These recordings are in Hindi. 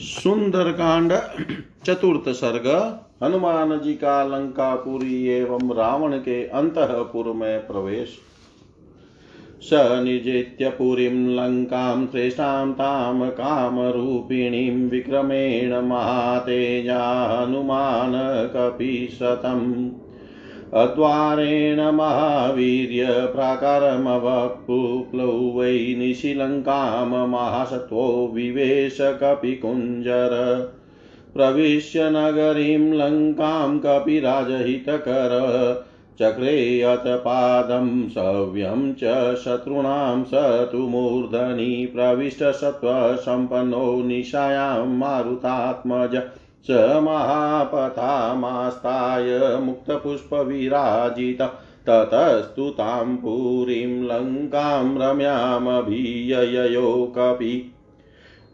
सुंदरकांड, चतुर्थ सर्ग हनुमान जी का लंकापुरी एवं रावण के अंतपुर में प्रवेश। स निजित्य पुरीं लङ्कां श्रेष्ठां तां कामरूपिणीं विक्रमेण महातेजा हनुमान कपिशतम् अद्वारेण महावीर्य प्राकारमवपुप्लौ वै निशिलङ्कामहासत्त्वो विवेश कपिकुञ्जर प्रविश्य नगरीं लङ्कां कपिराजहितकर। चक्रे अथ सव्यं च शत्रूणां स तु मूर्धनि प्रविष्टसत्त्वसम्पन्नो निशायां मारुतात्मज। स महापथामास्ताय मुक्तपुष्पविराजित, ततस्तु तां पुरीं लङ्कां रम्यामभियययो कपि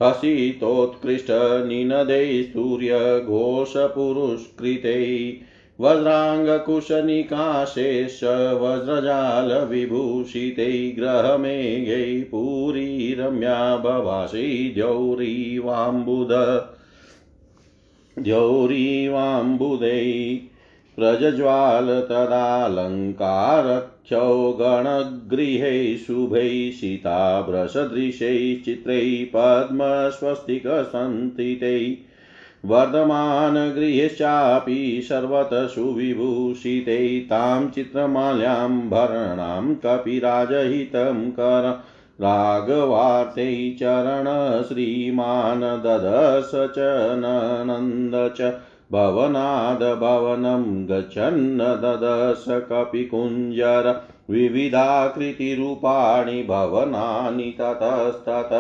हसितोत्कृष्टनिनदै सूर्यघोषपुरुष्कृते वज्राङ्गकुशनिकाशेष वज्रजालविभूषितै, ग्रहमेघै पुरी रम्या भवासि द्यौरीवाम्बुद द्यौरीवाम्बुदै प्रजज्वाल तदालङ्कारख्यौ गणगृहे शुभैः सीताभ्रसदृशैः चित्रैः पद्मस्वस्तिकसन्तितैः वर्धमानगृहेश्चापि सर्वतः सुविभूषितैः तां चित्रमाल्यां भरणां कपिराजहितं कर राघवार्ते चरणश्रीमान् ददश च ननन्द च भवनादभवनं गच्छन् ददश कपिकुञ्जर विविधाकृतिरूपाणि भवनानि ततस्तत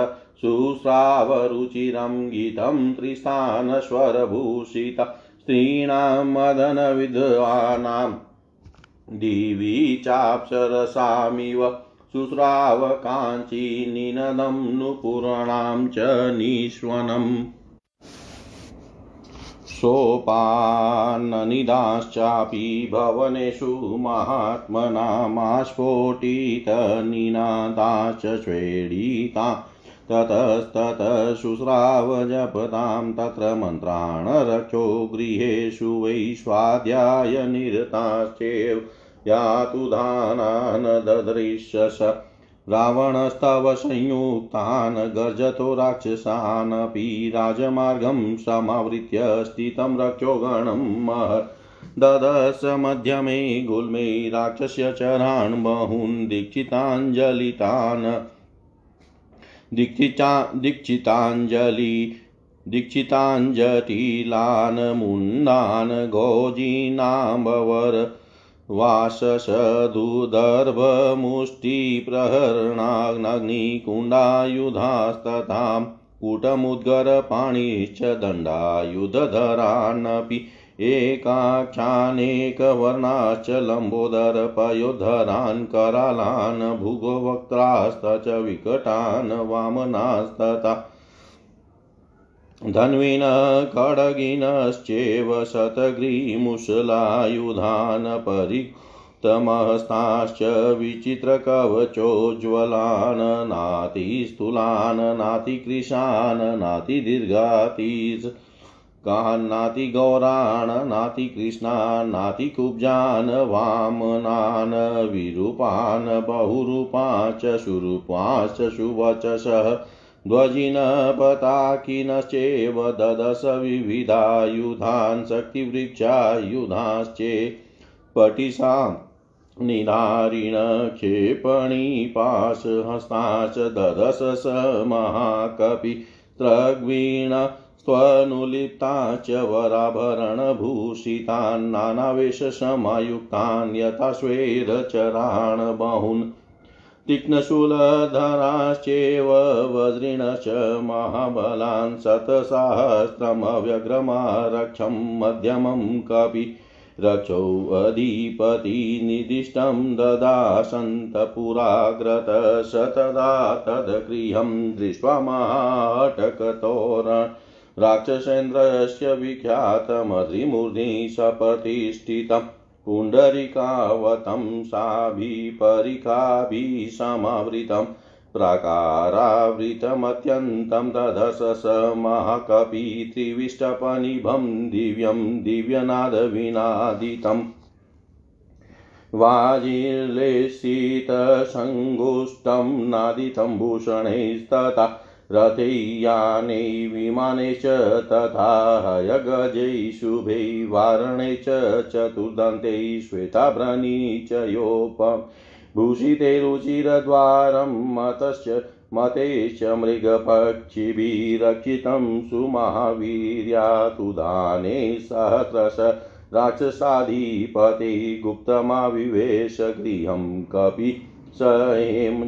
शुश्रावरुचिरं गीतं त्रिस्थानस्वरभूषित स्त्रीणां मदनविद्वानां दिवि चाप्सरसामिव शुश्राव काञ्चीनिनदं नुपूर्णां च निष्वनम्। सोपाननिदाश्चापि भवनेषु महात्मनामास्फोटितनिनादाश्च स्वेडिता ततस्ततः शुश्रावजपतां तत्र मन्त्रान् रक्षो गृहेषु वै स्वाध्यायनिरताश्चेव यातु दानान् ददृश्यस रावणस्तव संयुक्तान् गर्जतो राक्षसानपि राजमार्गं समावृत्य स्थितं रक्षो गणं महत् ददश मध्यमे गुल्मे राक्षस्य चरान् बहून् दीक्षिताञ्जलितान्। दीक्षिता दीक्षिताञ्जलि दीक्षिताञ्जटिलान् मुन्दान् गोजीनाम्बवर। वाससदुदर्भमुष्टिप्रहरणाग्निकुण्डायुधास्तथां कूटमुद्गरपाणिश्च दण्डायुधधरानपि एकाक्षानेकवर्णाश्च लम्बोदरपयोधरान् करालान् भुगवक्त्रास्तच विकटान् वामनास्तथा धन्विन खड्गिनश्चेव शतग्रीमुशलायुधान् परितमहस्ताश्च विचित्रकवचोज्ज्वलान् नातिस्थूलान् नातिकृशान् नातिदीर्घातिस्। कान्नातिगौरान् नातिकृष्णान् नातिकुब्जान्, वामनान्, विरूपान् बहुरूपाश्च सुरूपाश्च सुवचसः। ध्वजिन पताकिनश्चेव ददश विविधायुधान् शक्तिवृक्षायुधाश्चे पटिशां निधारिण क्षेपणीपाशहस्ताश्च ददश स महाकपि त्रग्वीण स्वनुलिप्ताश्च वराभरणभूषितान् नानावेशसमायुक्तान् यथा श्वेरचरान् बहून् तीक्ष्णशूलधराश्चेव वज्रिणश्च महाबलान् शतसहस्रमव्यग्रमारक्षं मध्यमं कपि रक्षोऽधिपतिनिदिष्टं ददासन्तपुराग्रत शतदा तद्गृहं दृष्ट्वा माटकतोरण। राक्षसेन्द्रस्य विख्यातमधिमूर्धि सप्रतिष्ठितम् पुण्डरीकावतं साभिपरिखाभिः समावृतं प्राकारावृतमत्यन्तं दधस महाकपि त्रिविष्टपनिभं दिव्यं दिव्यनादविनादितम् वाजिर्लेसितसङ्गुष्टं नादितं भूषणैस्तथा रथैयाने विमाने च तथा यगजै शुभै वारणे च श्वेताभ्रणी च योपम् भूषिते रुचिरद्वारं मतश्च मतेश्च मृगपक्षिभिरक्षितं सुमहावीर्यातुदाने सहस्रश राक्षसाधिपते गुप्तमाविवेश गृहं कपि स हेम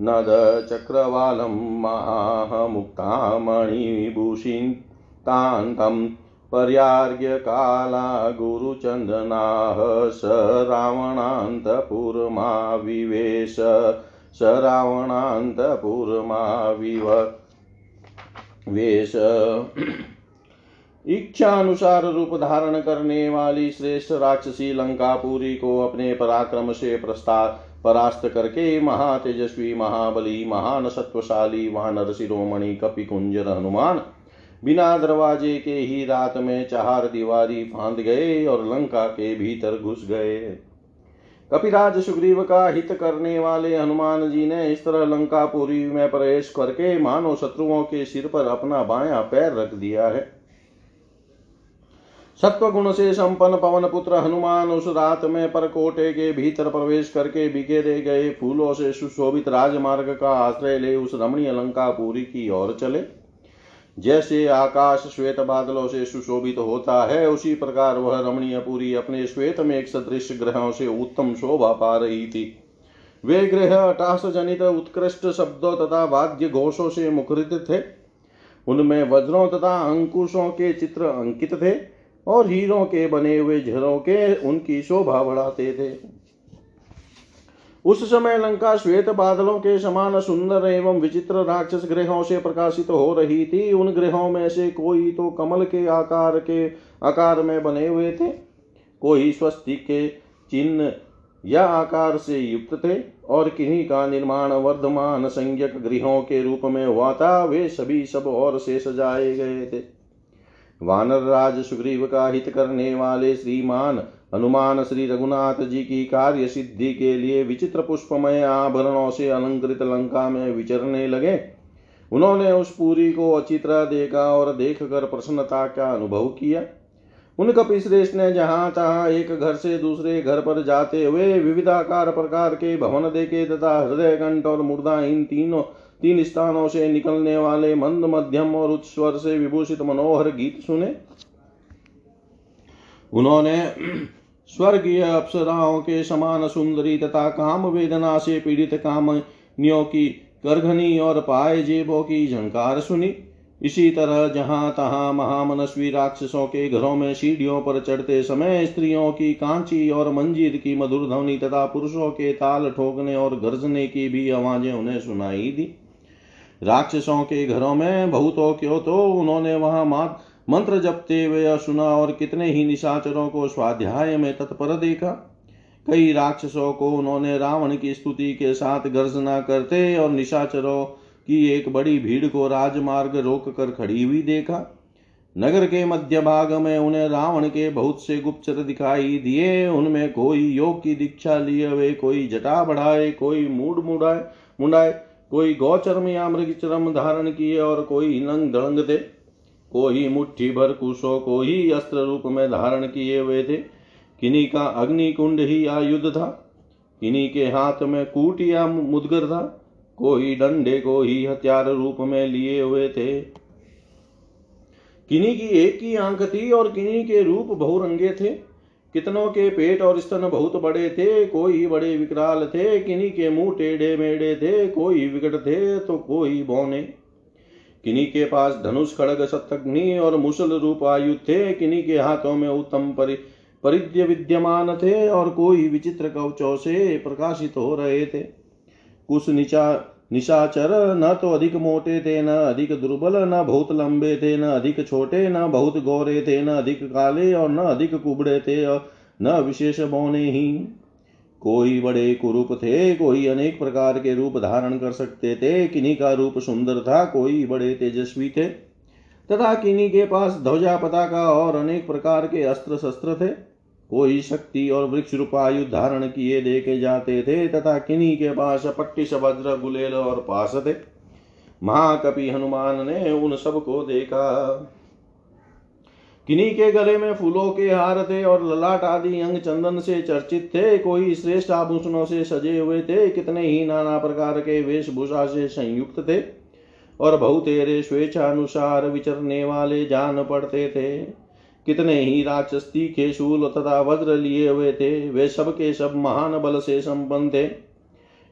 जाम्बुनदचक्रवालं माहमुक्तामणिभूषितान्तम् पर्यार्घ्यकाला गुरुचन्दनाः स रावणान्तपुरमाविवेश, स रावणान्तपुरमाविव वेश इच्छानुसार रूप धारण करने वाली श्रेष्ठ राक्षसी लंकापुरी को अपने पराक्रम से प्रस्ताव परास्त करके महातेजस्वी, महाबली महान सत्वशाली वानर शिरोमणि कपिकुंजर हनुमान बिना दरवाजे के ही रात में चार दीवारी फांद गए और लंका के भीतर घुस गए। कपिराज सुग्रीव का हित करने वाले हनुमान जी ने इस तरह लंकापुरी में प्रवेश करके मानो शत्रुओं के सिर पर अपना बायां पैर रख दिया है। सत्व गुण से संपन्न पवन पुत्र हनुमान उस रात में परकोटे के भीतर प्रवेश करके बिखेरे गए फूलों से सुशोभित राजमार्ग का आश्रय ले उस रमणीय लंकापुरी की ओर चले। जैसे आकाश श्वेत बादलों से सुशोभित होता है, उसी प्रकार वह रमणीय पुरी अपने श्वेत में एक सदृश ग्रहों से उत्तम शोभा पा रही थी। वे ग्रह अटास जनित उत्कृष्ट शब्दों तथा वाद्य घोषों से मुखरित थे। उनमें वज्रों तथा अंकुशों के चित्र अंकित थे। और हीरों के बने हुए झरों के उनकी शोभा बढ़ाते थे। उस समय लंका श्वेत बादलों के समान सुंदर एवं विचित्र राक्षस ग्रहों से प्रकाशित हो रही थी। उन ग्रहों में से कोई तो कमल के आकार के आकार में बने हुए थे। कोई स्वस्ति के चिन्ह या आकार से युक्त थे और किन्हीं का निर्माण वर्धमान संज्ञक गृहों के रूप में हुआ था। वे सभी सब और से सजाए गए थे। वानर राज सुग्रीव का हित करने वाले श्रीमान हनुमान श्री रघुनाथ जी की कार्य सिद्धि के लिए विचित्र पुष्पमय आभरणों से अलंकृत लंका में विचरने लगे। उन्होंने उस पूरी को तरह देखा और देख कर प्रसन्नता का अनुभव किया। उन कपिश्रेष्ठ ने जहाँ तहां एक घर से दूसरे घर पर जाते हुए विविधाकार प्रकार के भवन देखे तथा हृदय कंठ और मुर्दा इन तीनों तीन स्थानों से निकलने वाले मंद मध्यम और उच्च स्वर से विभूषित मनोहर गीत सुने। उन्होंने स्वर्गीय अप्सराओं के समान सुंदरी तथा काम वेदना से पीड़ित कामनियों की करघनी और पाए जेबों की झंकार सुनी। इसी तरह जहाँ तहां महामनस्वी राक्षसों के घरों में सीढ़ियों पर चढ़ते समय स्त्रियों की कांची और मंजीर की मधुर ध्वनि तथा पुरुषों के ताल ठोकने और गर्जने की भी आवाज़ें उन्हें सुनाई दी। राक्षसों के घरों में बहुतों क्यों तो उन्होंने वहाँ मात मंत्र जपते हुए सुना और कितने ही निशाचरों को स्वाध्याय में तत्पर देखा। कई राक्षसों को उन्होंने रावण की स्तुति के साथ गर्जना करते और निशाचरों की एक बड़ी भीड़ को राजमार्ग रोक कर खड़ी हुई देखा। नगर के मध्य भाग में उन्हें रावण के बहुत से गुप्तचर दिखाई दिए। उनमें कोई योग की दीक्षा लिए हुए, कोई जटा बढ़ाए, कोई मूड मुड़ाए, मुंडाए कोई गौचर्म या मृग चरम धारण किए और कोई नंग दड़ंग थे। कोई मुट्ठी भर कुशों को ही अस्त्र रूप में धारण किए हुए थे। किन्हीं का अग्नि कुंड ही आयुध था। किन्हीं के हाथ में कूट या मुदगर था। कोई डंडे को ही हथियार रूप में लिए हुए थे। किन्हीं की एक ही आँख थी और किन्हीं के रूप बहुरंगे थे। कितनों के पेट और स्तन बहुत बड़े थे, कोई बड़े विकराल थे, किन्हीं के मुँह टेढ़े मेढ़े थे, कोई विकट थे तो कोई बौने। किन्हीं के पास धनुष, खड़ग सतग्नि और मुसल रूप आयु थे, किन्हीं के हाथों में उत्तम परि, परिद्य विद्यमान थे और कोई विचित्र कवचों से प्रकाशित हो रहे थे। कुछ निचा निशाचर न तो अधिक मोटे थे न अधिक दुर्बल न बहुत लंबे थे न अधिक छोटे न बहुत गोरे थे न अधिक काले और न अधिक कुबड़े थे न विशेष बौने ही कोई बड़े कुरूप थे, कोई अनेक प्रकार के रूप धारण कर सकते थे, किन्हीं का रूप सुंदर था, कोई बड़े तेजस्वी थे। तथा किन्हीं के पास ध्वजा पताका और अनेक प्रकार के अस्त्र शस्त्र थे। कोई शक्ति और वृक्ष रूपायु धारण किए देखे जाते थे, तथा किन्हीं के पास पट्टिश वज्र गुलेल और पास थे। महाकपि हनुमान ने उन सबको देखा। किन्हीं के गले में फूलों के हार थे और ललाट आदि अंग चंदन से चर्चित थे, कोई श्रेष्ठ आभूषणों से सजे हुए थे, कितने ही नाना प्रकार के वेशभूषा से संयुक्त थे, और बहुतेरे स्वेच्छानुसार विचरने वाले जान पड़ते थे। कितने ही राक्षस तीखे शूल तथा वज्र लिए हुए थे, वे सब के सब महान बल से संपन्न थे।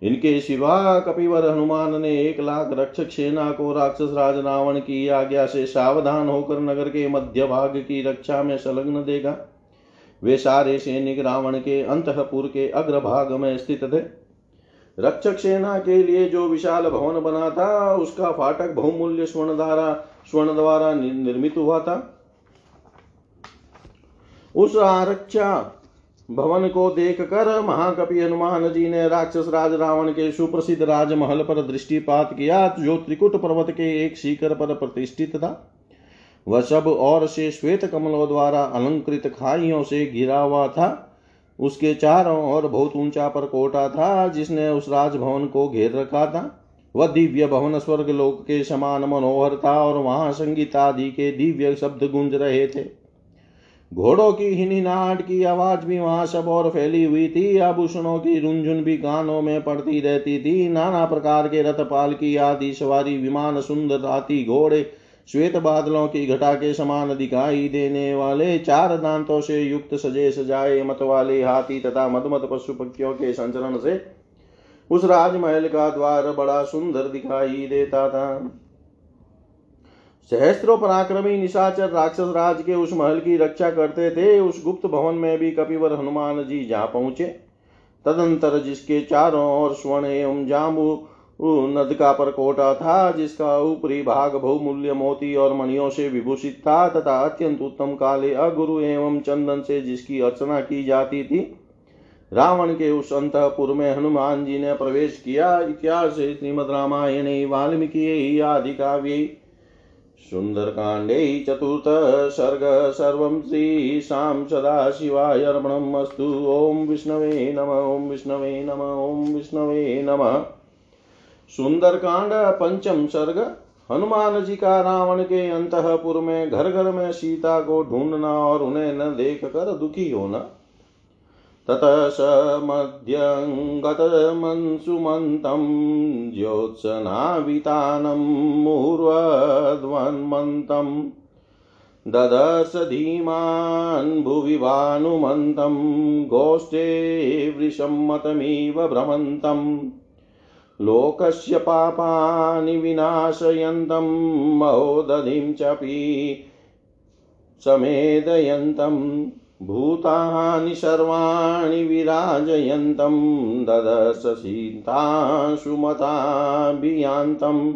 इनके सिवा कपिवर हनुमान ने एक लाख रक्षक सेना को राक्षस राज रावण की आज्ञा से सावधान होकर नगर के मध्य भाग की रक्षा में संलग्न देगा वे सारे सैनिक रावण के अंतपुर के अग्रभाग में स्थित थे। रक्षक सेना के लिए जो विशाल भवन बना था, उसका फाटक बहुमूल्य स्वर्ण द्वारा स्वर्ण द्वारा निर्मित हुआ था। उस आरक्षा भवन को देख कर महाकपि हनुमान जी ने राक्षस राज रावण के सुप्रसिद्ध राजमहल पर दृष्टिपात किया। जो त्रिकुट पर्वत के एक शिखर पर प्रतिष्ठित था। वह सब और से श्वेत कमलों द्वारा अलंकृत खाइयों से घिरा हुआ था। उसके चारों ओर बहुत ऊँचा पर कोटा था, जिसने उस राजभवन को घेर रखा था। वह दिव्य भवन स्वर्ग लोक के समान मनोहर था और वहाँ संगीत आदि के दिव्य शब्द गूंज रहे थे। घोड़ों की हिनीनाट की आवाज़ भी वहाँ सब और फैली हुई थी। आभूषणों की रुंझुन भी कानों में पड़ती रहती थी। नाना प्रकार के रथपाल की आदि सवारी, विमान सुंदर हाथी घोड़े, श्वेत बादलों की घटा के समान दिखाई देने वाले, चार दांतों से युक्त सजे सजाए मत वाले हाथी तथा मधुमत पशु पक्षियों के संचरण से उस राजमहल का द्वार बड़ा सुंदर दिखाई देता था। सहस्त्रों पराक्रमी निशाचर राक्षस राज के उस महल की रक्षा करते थे, उस गुप्त भवन में भी कपिवर हनुमान जी जा पहुँचे। तदंतर जिसके चारों ओर स्वर्ण एवं जाम्बू नद का परकोटा था, जिसका ऊपरी भाग बहुमूल्य मोती और मणियों से विभूषित था, तथा अत्यंत उत्तम काले अगुरु एवं चंदन से जिसकी अर्चना की जाती थी। रावण के उस अंतपुर में हनुमान जी ने प्रवेश किया। इतिहास श्रीमद रामायण, वाल्मीकि, आदि काव्य सुन्दरकाण्डे चतुर्थ सर्ग, सर्वं श्रीशां सदाशिवाय अर्पणम् अस्तु ॐ विष्णवे नम, ॐ विष्णवे नम, ॐ विष्णवे नमः। सुंदरकांड पंचम सर्ग हनुमान जी का रावण के अंतपुर में, घर घर में सीता को ढूंढना और उन्हें न देख कर दुखी होना। ततः स मध्यङ्गतमंसुमन्तं ज्योत्सनावितानं मूर्वध्वन्मन्तं ददर्श धीमान् भुवि भानुमन्तं गोष्ठे वृषम्मतमिव भ्रमन्तम् लोकस्य पापानि विनाशयन्तं महोदधिं चापि समेदयन्तम् भूतानि सर्वाणि विराजयन्तं ददर्श सीताशुमताभियान्तम्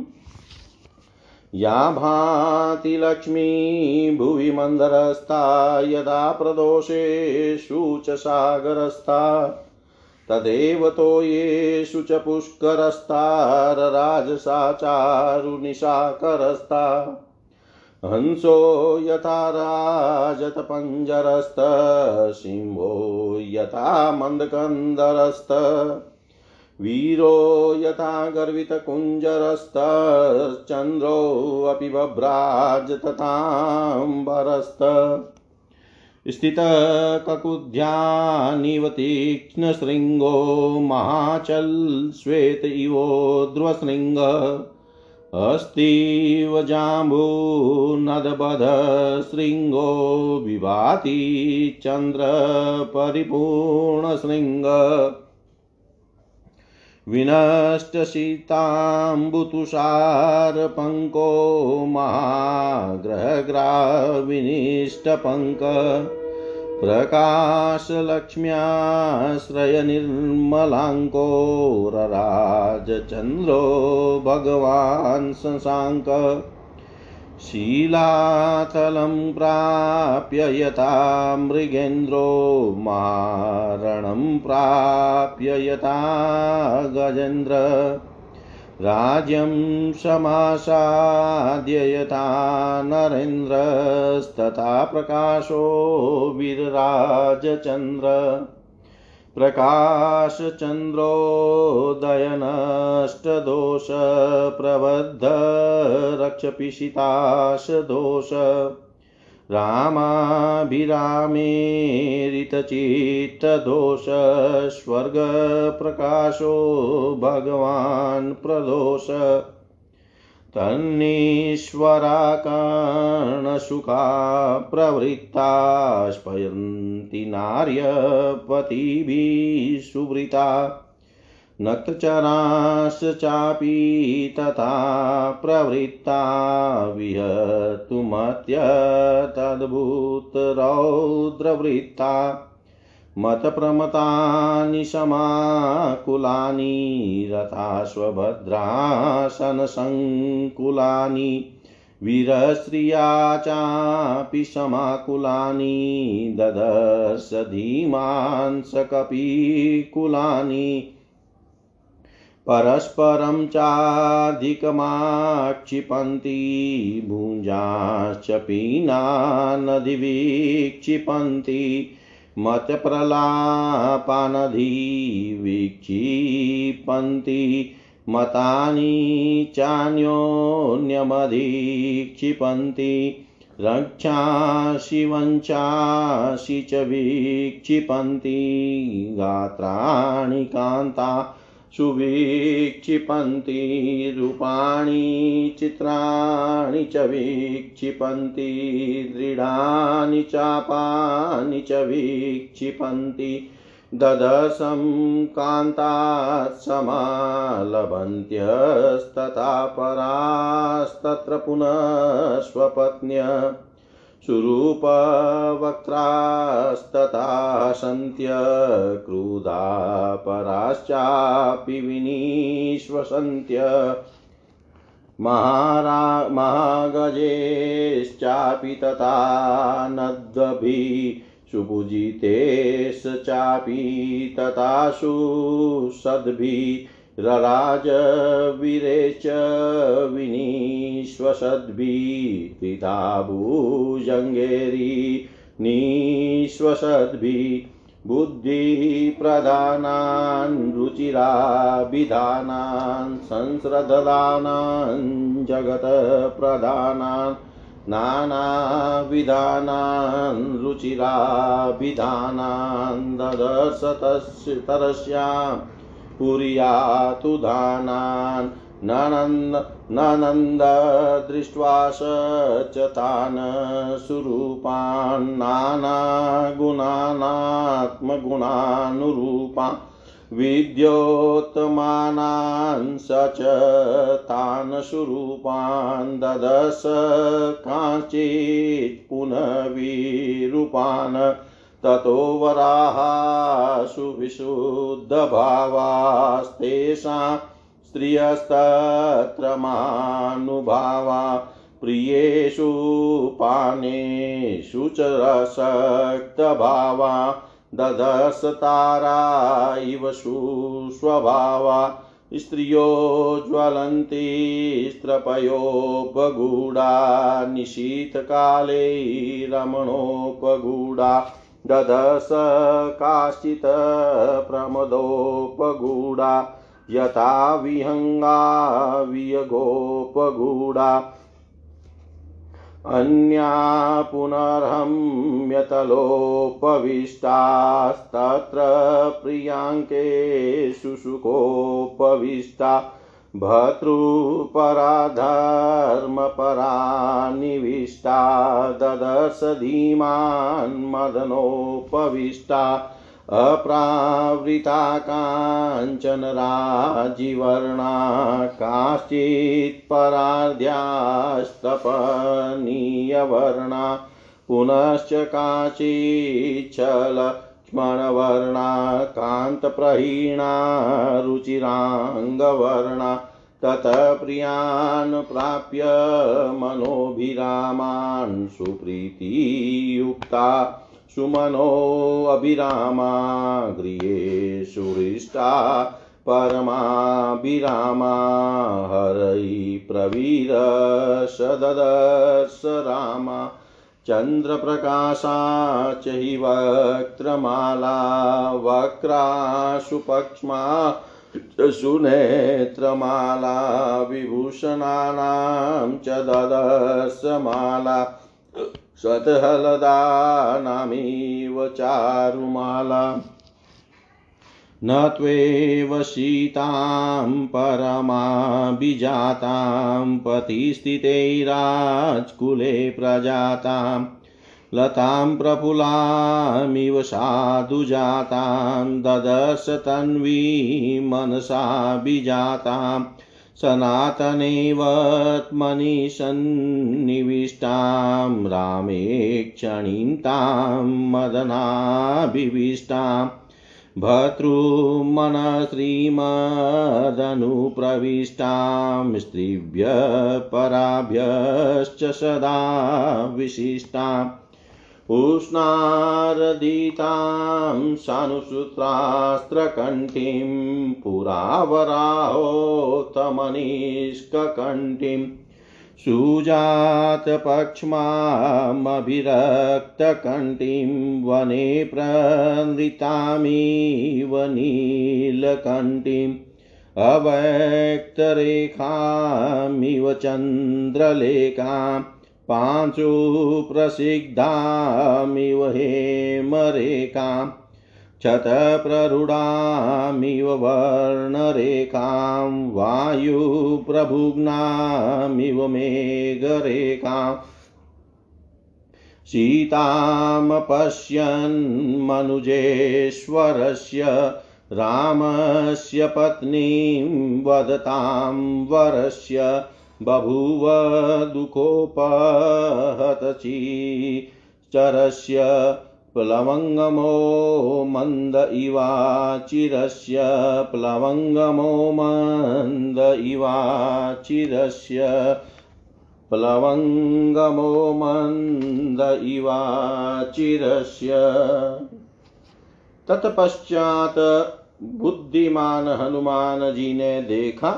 या भाति लक्ष्मी भुवि मन्दरस्था यदा प्रदोषेषु च सागरस्था, तदेव तोयेषु च पुष्करस्तारराजसा चारुनिशाकरस्था। हंसो यथा राजतपञ्जरस्त सिंहो यथा मन्दकन्दरस्त वीरो यथा गर्वितकुञ्जरस्तश्चन्द्रोऽपि बभ्राज तथाम्बरस्त स्थितककुध्यानिव तीक्ष्णशृङ्गो महाचल श्वेत इवो ध्रुवशृङ्ग। अस्तीव जाम्बूनदबधशृङ्गो विभाति चन्द्रपरिपूर्णशृङ्ग विनष्टशीताम्बुतुषारपङ्को महाग्रहग्राविनिष्टपङ्क प्रकाशलक्ष्म्याश्रयनिर्मलाङ्को रराजचन्द्रो भगवान् शशाङ्क। शीलातलं प्राप्य यथा मृगेन्द्रो मारणं प्राप्य यथा गजेन्द्र राज्यं समासाद्य नरेन्द्रस्तथा प्रकाशो वीरराजचन्द्र। प्रकाशचन्द्रोदयनष्टदोष प्रबद्ध रक्षपिशिताशदोष रामाभिरामेरितचित्तदोष स्वर्गप्रकाशो भगवान् प्रदोष। तन्नीश्वराकर्णसुखा प्रवृत्ता स्पयन्ति नार्यपतिभिः सुवृता। नक्तचराश्चापि तथा प्रवृत्ता विहतुमत्यतद्भूतरौद्रवृत्ता मतप्रमतानि समाकुलानि रथाश्वभद्रासनसङ्कुलानि वीरस्त्रिया चापि समाकुलानि ददर्श धीमांसकपिकुलानि परस्परं चाधिकमाक्षिपन्ति भुञ्जाश्च पीनानधिवीक्षिपन्ति मतप्रलापानधिवीक्षिपन्ति मतानि चान्योन्यमधीक्षिपन्ति रक्षाशिवञ्चाशि च वीक्षिपन्ति गात्राणि कान्ता सुवीक्षिपन्ति रूपाणि चित्राणि च वीक्षिपन्ति दृढानि चापानि च वीक्षिपन्ति ददशं कान्तात् समालभन्त्यस्तथा परास्तत्र पुनः स्वपत्न्य सुरूपवक्त्रास्तथा सन्त्यक्रुधा पराश्चापि विनिश्वसन्त्य। महारा महागजेश्चापि तथा नद्वभिः सुपूजितेश्चापि तथा सुसद्भिः रराजवीरेश्च विनिश्वसद्भिः भुजङ्गेरी निश्वसद्भिः बुद्धिप्रधानान् रुचिराभिधानान् संस्रदलानान् जगत्प्रधानान् नानाविधानान् रुचिराभिधानान् ददर्श तरस्याम् पुर्यातु दानान् ननन्द ननन्द दृष्ट्वा स च तान् सुरूपान् नानागुणानात्मगुणानुरूपान् विद्योत्तमानान् स च तान् सुरूपान् ददश काञ्चित् पुनर्विरूपान् ततो वराहासु विशुद्धभावास्तेषां स्त्रियस्तत्र मानुभावा प्रियेषु पानेषु च रसक्तभावा ददशतारा इव सुस्वभावा, स्त्रियो ज्वलन्ति स्त्रपयोपगूढा निशीतकाले रमणोपगूढा ददश काश्चित् प्रमदोपगूढा यथा विहङ्गा वियगोपगूढा। अन्या पुनर्हम्यतलोपविष्टास्तत्र प्रियाङ्के शुशुकोपविष्टा। भर्तृपराधर्मपरा निविष्टा ददश धीमान्मदनोपविष्टा अप्रावृता काञ्चन राजिवर्णा काश्चित् परार्ध्यास्तपनीयवर्णा पुनश्च काचिच्छलक्ष्मणवर्णा कान्तप्रहीणा, रुचिराङ्गवर्णा ततः प्रियान् प्राप्य मनोभिरामं सुमनोऽभिरामान् सुप्रीतियुक्ता सुमनोऽभिरामा गृहेषु हृष्टा परमाभिरामा, हरै प्रवीरसददर्श रामा। चन्द्रप्रकाशा च हि वक्त्रमाला वक्राशुपक्ष्मा सुनेत्रमाला विभूषणानां च ददर्शमाला शतहलदानामिव चारुमाला। न त्वेव सीतां परमाभिजातां पतिस्थिते राजकुले प्रजातां, लतां प्रफुलामिव साधुजातां, ददर्श तन्वी मनसाभिजातां सनातनेवत्मनि सन्निविष्टां रामे क्षणिन्तां मदनाभिविष्टाम् भर्तृमनश्रीमदनुप्रविष्टां स्त्रीभ्यः पराभ्यश्च सदा विशिष्टाम् उष्णारदितां सानुसूत्रास्त्रकण्ठीं पुरावराहोतमनिष्ककण्ठीं सुजातपक्ष्मामभिरक्तकण्ठीं वने प्रनृतामिव नीलकण्ठीम् अव्यक्तरेखामिव चन्द्रलेखां। पांशुप्रसिद्धामिव हेमरेखां। क्षतप्ररूढामिव वर्णरेखां वायुप्रभुग्नामिव मेघरेखाम् सीतामपश्यन्मनुजेश्वरस्य रामस्य पत्नीं वदतां वरस्य बभूव दुःखोपहतचीचरस्य प्लवङ्गमो मन्द इवाचिरस्य प्लवङ्गमो मन्द इवाचिरस्य प्लवङ्गमो मन्द इवाचिरस्य तत्पश्चात बुद्धिमान हनुमान जी ने देखा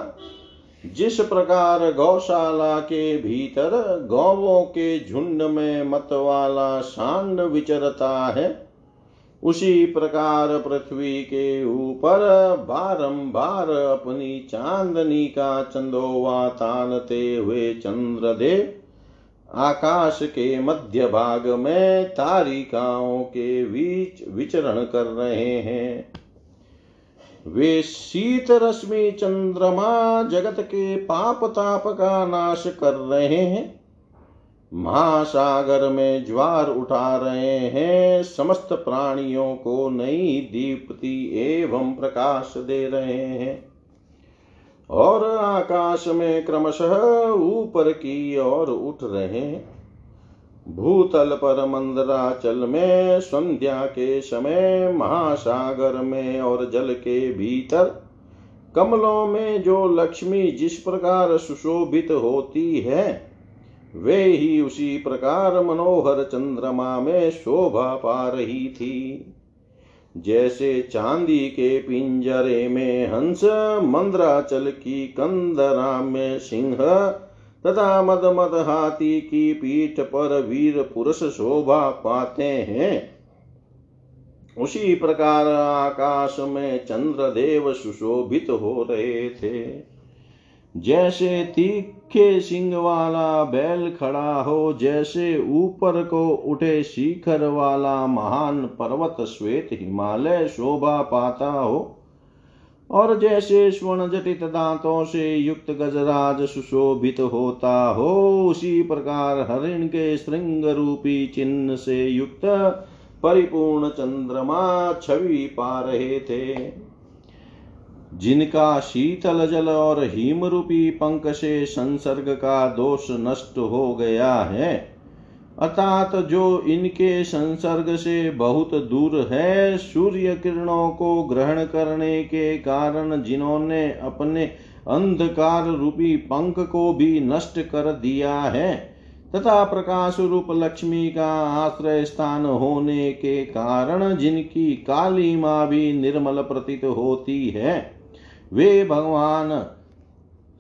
जिस प्रकार गौशाला के भीतर गौवों के झुंड में मतवाला सांड विचरता है, उसी प्रकार पृथ्वी के ऊपर बारंबार अपनी चांदनी का चंदोवा तानते हुए चंद्रदेव आकाश के मध्य भाग में तारिकाओं के बीच विचरण कर रहे हैं। वे शीत रश्मि चंद्रमा जगत के पाप ताप का नाश कर रहे हैं। महासागर में ज्वार उठा रहे हैं। समस्त प्राणियों को नई दीप्ति एवं प्रकाश दे रहे हैं। और आकाश में क्रमशः ऊपर की ओर उठ रहे हैं। भूतल पर मंदराचल में संध्या के समय महासागर में और जल के भीतर। कमलों में जो लक्ष्मी जिस प्रकार सुशोभित होती है, वे ही उसी प्रकार मनोहर चंद्रमा में शोभा पा रही थी। जैसे चांदी के पिंजरे में हंस, मंद्राचल की कंदरा में सिंह तथा मद मद हाथी की पीठ पर वीर पुरुष शोभा पाते हैं। उसी प्रकार आकाश में चंद्रदेव सुशोभित हो रहे थे। जैसे तीखे सिंह वाला बैल खड़ा हो, जैसे ऊपर को उठे शिखर वाला महान पर्वत श्वेत हिमालय शोभा पाता हो और जैसे स्वर्ण जटित दांतों से युक्त गजराज सुशोभित होता हो, उसी प्रकार हरिण के श्रृंग रूपी चिन्ह से युक्त परिपूर्ण चंद्रमा छवि पा रहे थे। जिनका शीतल जल और हिम रूपी पंख से संसर्ग का दोष नष्ट हो गया है अर्थात जो इनके संसर्ग से बहुत दूर है, सूर्य किरणों को ग्रहण करने के कारण जिन्होंने अपने अंधकार रूपी पंख को भी नष्ट कर दिया है, तथा प्रकाश रूप लक्ष्मी का आश्रय स्थान होने के कारण जिनकी काली माँ भी निर्मल प्रतीत होती है, वे भगवान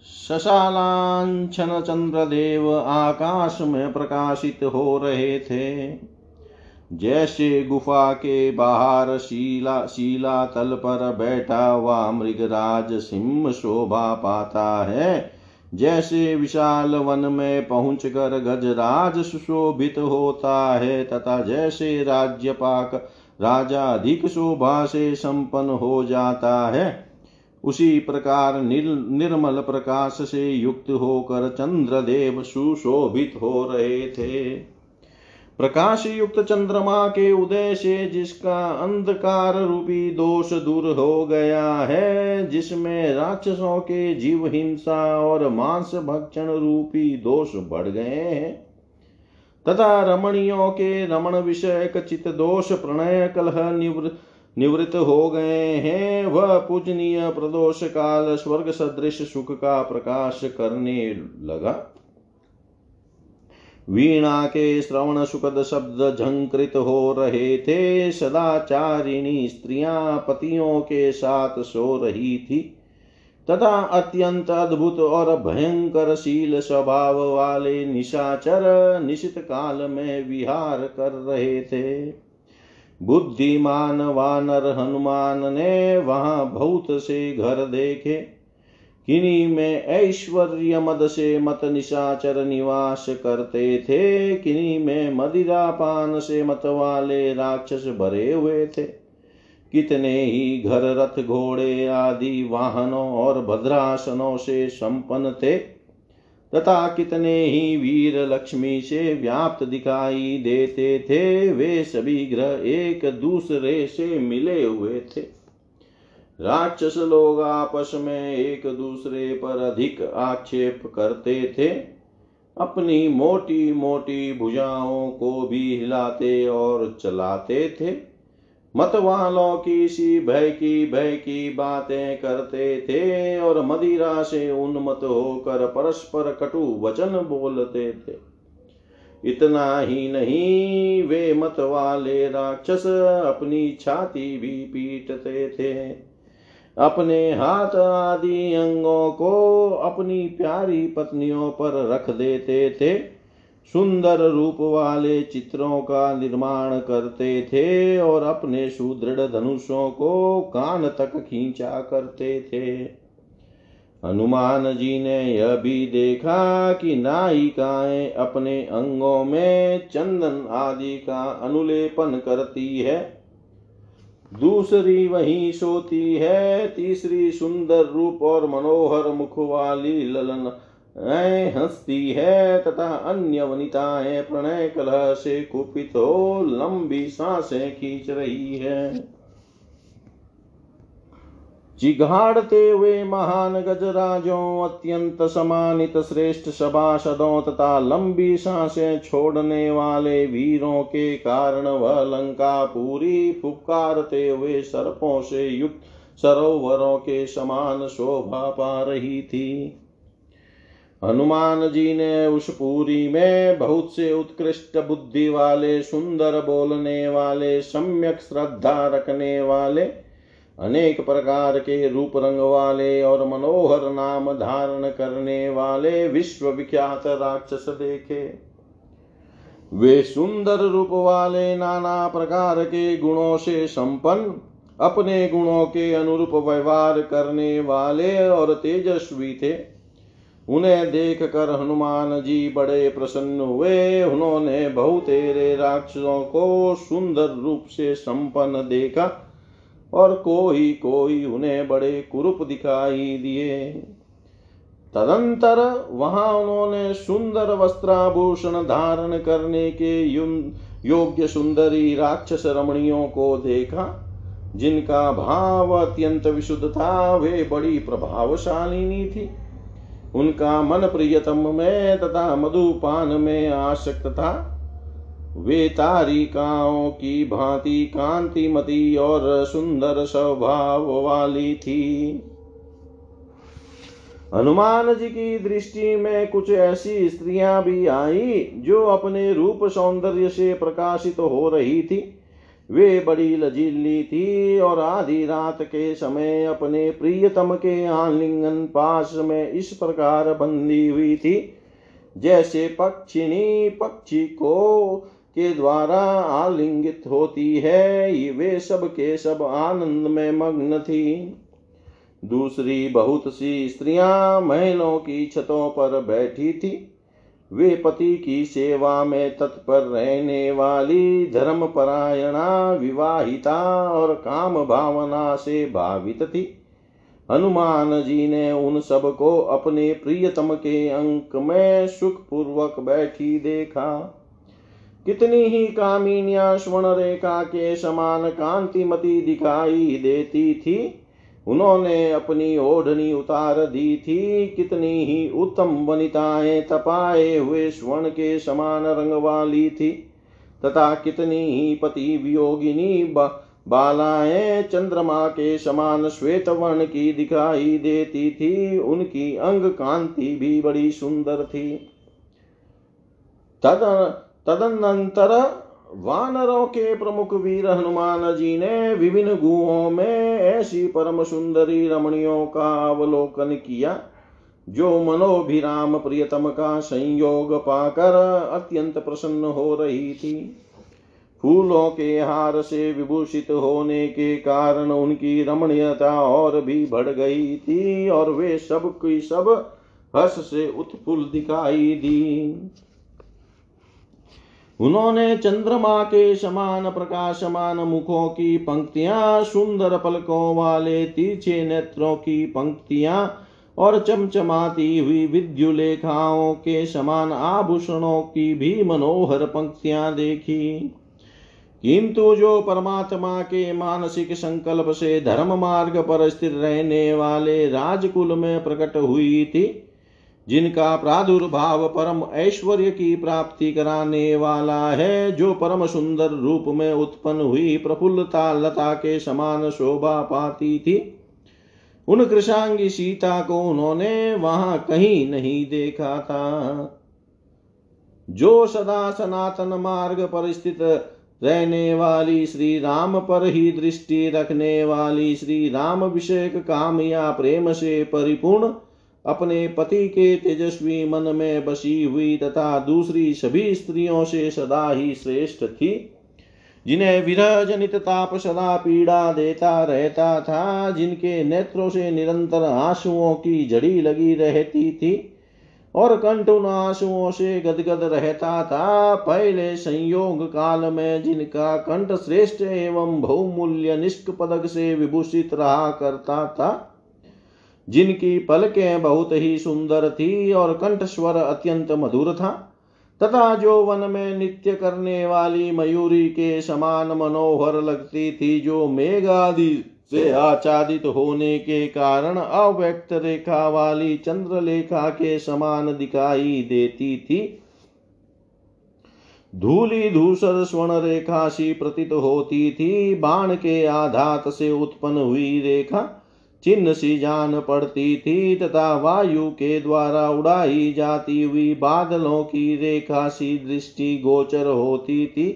शशालांछन चंद्रदेव आकाश में प्रकाशित हो रहे थे। जैसे गुफा के बाहर शीला शीला तल पर बैठा हुआ मृगराज सिंह शोभा पाता है, जैसे विशाल वन में पहुंचकर गजराज सुशोभित होता है, तथा जैसे राज्य पाक राजा अधिक शोभा से संपन्न हो जाता है। उसी प्रकार निर, निर्मल प्रकाश से युक्त होकर चंद्रदेव सुशोभित हो रहे थे। प्रकाश युक्त चंद्रमा के उदय से जिसका अंधकार रूपी दोष दूर हो गया है जिसमें राक्षसों के जीव हिंसा और मांस भक्षण रूपी दोष बढ़ गए हैं। तथा रमणियों के रमण विषय चित दोष प्रणय कलह निवृत्त निवृत्त हो गए हैं, वह पूजनीय प्रदोष काल स्वर्ग सदृश सुख का प्रकाश करने लगा। वीणा के श्रवण सुखद शब्द झंकृत हो रहे थे, सदाचारिणी स्त्रियाँ पतियों के साथ सो रही थी। तथा अत्यंत अद्भुत और भयंकर शील स्वभाव वाले निशाचर निशित काल में विहार कर रहे थे। बुद्धिमान वानर हनुमान ने वहाँ बहुत से घर देखे। किन्हीं में ऐश्वर्य मद से मत निशाचर निवास करते थे, किन्हीं में मदिरा पान से मत वाले राक्षस भरे हुए थे। कितने ही घर रथ घोड़े आदि वाहनों और भद्रासनों से संपन्न थे तथा कितने ही वीर लक्ष्मी से व्याप्त दिखाई देते थे, वे सभी ग्रह एक दूसरे से मिले हुए थे। राक्षस लोग आपस में एक दूसरे पर अधिक आक्षेप करते थे। अपनी मोटी मोटी भुजाओं को भी हिलाते और चलाते थे। मत वालों की सी, भय की भय की बातें करते थे और मदिरा से उन्मत होकर परस्पर कटु वचन बोलते थे। इतना ही नहीं, वे मत वाले राक्षस अपनी छाती भी पीटते थे। अपने हाथ आदि अंगों को अपनी प्यारी पत्नियों पर रख देते थे। सुंदर रूप वाले चित्रों का निर्माण करते थे और अपने सुदृढ़ धनुषों को कान तक खींचा करते थे। हनुमान जी ने यह भी देखा कि नायिकाएँ अपने अंगों में चंदन आदि का अनुलेपन करती है। दूसरी वही सोती है, तीसरी सुंदर रूप और मनोहर मुख वाली ललन हंसती है तथा अन्य वनिताएँ प्रणय कलह से कुपित हो लंबी साँसें खींच रही है। जिघाड़ते हुए महान गजराजों, अत्यंत समानित श्रेष्ठ सभासदों तथा लंबी साँसें छोड़ने वाले वीरों के कारण वह लंका पूरी फुपकारते हुए सर्पों से युक्त सरोवरों के समान शोभा पा रही थी। हनुमान जी ने उस पूरी में बहुत से उत्कृष्ट बुद्धि वाले, सुंदर बोलने वाले, सम्यक श्रद्धा रखने वाले, अनेक प्रकार के रूप रंग वाले और मनोहर नाम धारण करने वाले विश्व विख्यात राक्षस देखे। वे सुंदर रूप वाले नाना प्रकार के गुणों से संपन्न, अपने गुणों के अनुरूप व्यवहार करने वाले और तेजस्वी थे। उन्हें देख कर हनुमान जी बड़े प्रसन्न हुए। उन्होंने बहुतेरे राक्षसों को सुंदर रूप से संपन्न देखा और कोई कोई उन्हें बड़े कुरूप दिखाई दिए। तदंतर वहाँ उन्होंने सुंदर वस्त्राभूषण धारण करने के योग्य सुंदरी राक्षस रमणियों को देखा, जिनका भाव अत्यंत विशुद्ध था। वे बड़ी प्रभावशालिनी थी। उनका मन प्रियतम में तथा मधुपान में आसक्त था। वे तारिकाओं की भांति कांतिमती और सुंदर स्वभाव वाली थी। हनुमान जी की दृष्टि में कुछ ऐसी स्त्रियाँ भी आई, जो अपने रूप सौंदर्य से प्रकाशित हो रही थी। वे बड़ी लजीली थी और आधी रात के समय अपने प्रियतम के आलिंगन पास में इस प्रकार बंदी हुई थी, जैसे पक्षिणी पक्षी को के द्वारा आलिंगित होती है। वे सब के सब आनंद में मग्न थी। दूसरी बहुत सी स्त्रियाँ महलों की छतों पर बैठी थी। वे पति की सेवा में तत्पर रहने वाली धर्म परायणा विवाहिता और काम भावना से भावित थी। हनुमान जी ने उन सबको अपने प्रियतम के अंक में सुख पूर्वक बैठी देखा। कितनी ही कामिनिया स्वर्ण रेखा के समान कांतिमती दिखाई देती थी उन्होंने अपनी ओढ़नी उतार दी थी। कितनी ही उत्तम वनिताएँ तपाए हुए स्वर्ण के समान रंग वाली थी। तथा कितनी ही पति वियोगिनी बालाएँ चंद्रमा के समान श्वेत वर्ण की दिखाई देती थी। उनकी अंग कांति भी बड़ी सुंदर थी। तद तदनंतर वानरों के प्रमुख वीर हनुमान जी ने विभिन्न गुहों में ऐसी परम सुंदरी रमणियों का अवलोकन किया, जो मनोभिराम प्रियतम का संयोग पाकर अत्यंत प्रसन्न हो रही थी। फूलों के हार से विभूषित होने के कारण उनकी रमणीयता और भी बढ़ गई थी और वे सब की सब हर्ष से उत्फुल दिखाई दी। उन्होंने चंद्रमा के समान प्रकाशमान मुखों की पंक्तियाँ, सुंदर पलकों वाले तीर्चे नेत्रों की पंक्तियाँ और चमचमाती हुई विद्युलेखाओं के समान आभूषणों की भी मनोहर पंक्तियाँ देखी। किंतु जो परमात्मा के मानसिक संकल्प से धर्म मार्ग पर स्थिर रहने वाले राजकुल में प्रकट हुई थी जिनका प्रादुर्भाव परम ऐश्वर्य की प्राप्ति कराने वाला है, जो परम सुंदर रूप में उत्पन्न हुई प्रफुल्लता लता के समान शोभा पाती थी, उन कृषांगी सीता को उन्होंने वहाँ कहीं नहीं देखा था। जो सदा सनातन मार्ग पर स्थित रहने वाली श्री राम पर ही दृष्टि रखने वाली श्री राम विषयक काम या प्रेम से परिपूर्ण अपने पति के तेजस्वी मन में बसी हुई तथा दूसरी सभी स्त्रियों से सदा ही श्रेष्ठ थी, जिन्हें विरह जनित ताप सदा पीड़ा देता रहता था, जिनके नेत्रों से निरंतर आंसुओं की जड़ी लगी रहती थी और कंठ उन आंसुओं से गदगद रहता था। पहले संयोग काल में जिनका कंठ श्रेष्ठ एवं बहुमूल्य निष्क पदक से विभूषित रहा करता था जिनकी पलकें बहुत ही सुंदर थी और कंठ स्वर अत्यंत मधुर था, तथा जो वन में नित्य करने वाली मयूरी के समान मनोहर लगती थी, जो मेघ आदि से आच्छादित होने के कारण अव्यक्त रेखा वाली चंद्रलेखा के समान दिखाई देती थी। धूली धूसर स्वर्ण रेखा सी प्रतीत होती थी, बाण के आधात से उत्पन्न हुई रेखा चिन्ह सी जान पड़ती थी तथा वायु के द्वारा उड़ाई जाती हुई बादलों की रेखा सी दृष्टि गोचर होती थी।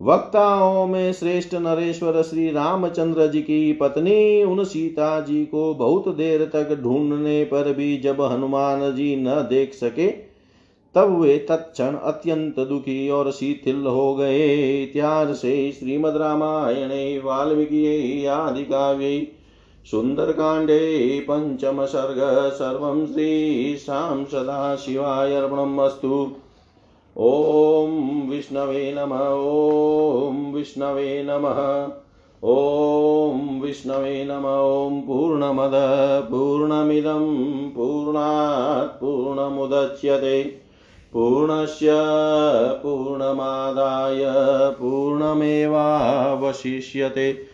वक्ताओं में श्रेष्ठ नरेश्वर श्री रामचंद्र जी की पत्नी उन सीता जी को बहुत देर तक ढूँढने पर भी जब हनुमान जी न देख सके, तब वे तत्क्षण अत्यंत दुखी और शिथिल हो गए। इतिहास से श्रीमद रामायण, वाल्मीकि आदि काव्य सुन्दरकाण्डे पञ्चमसर्ग, सर्वं श्रीशां सदाशिवाय अर्पणम् अस्तु ॐ विष्णवे नमः, ॐ विष्णवे नमः, ॐ विष्णवे नम, ॐ पूर्णमद, पूर्णमिदं, पूर्णात् पूर्णमुदच्यते। पूर्णस्य पूर्णमादाय पूर्णमेवावशिष्यते।